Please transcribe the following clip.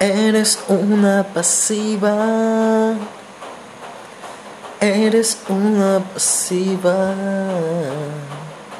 Eres una pasiva. Eres una pasiva.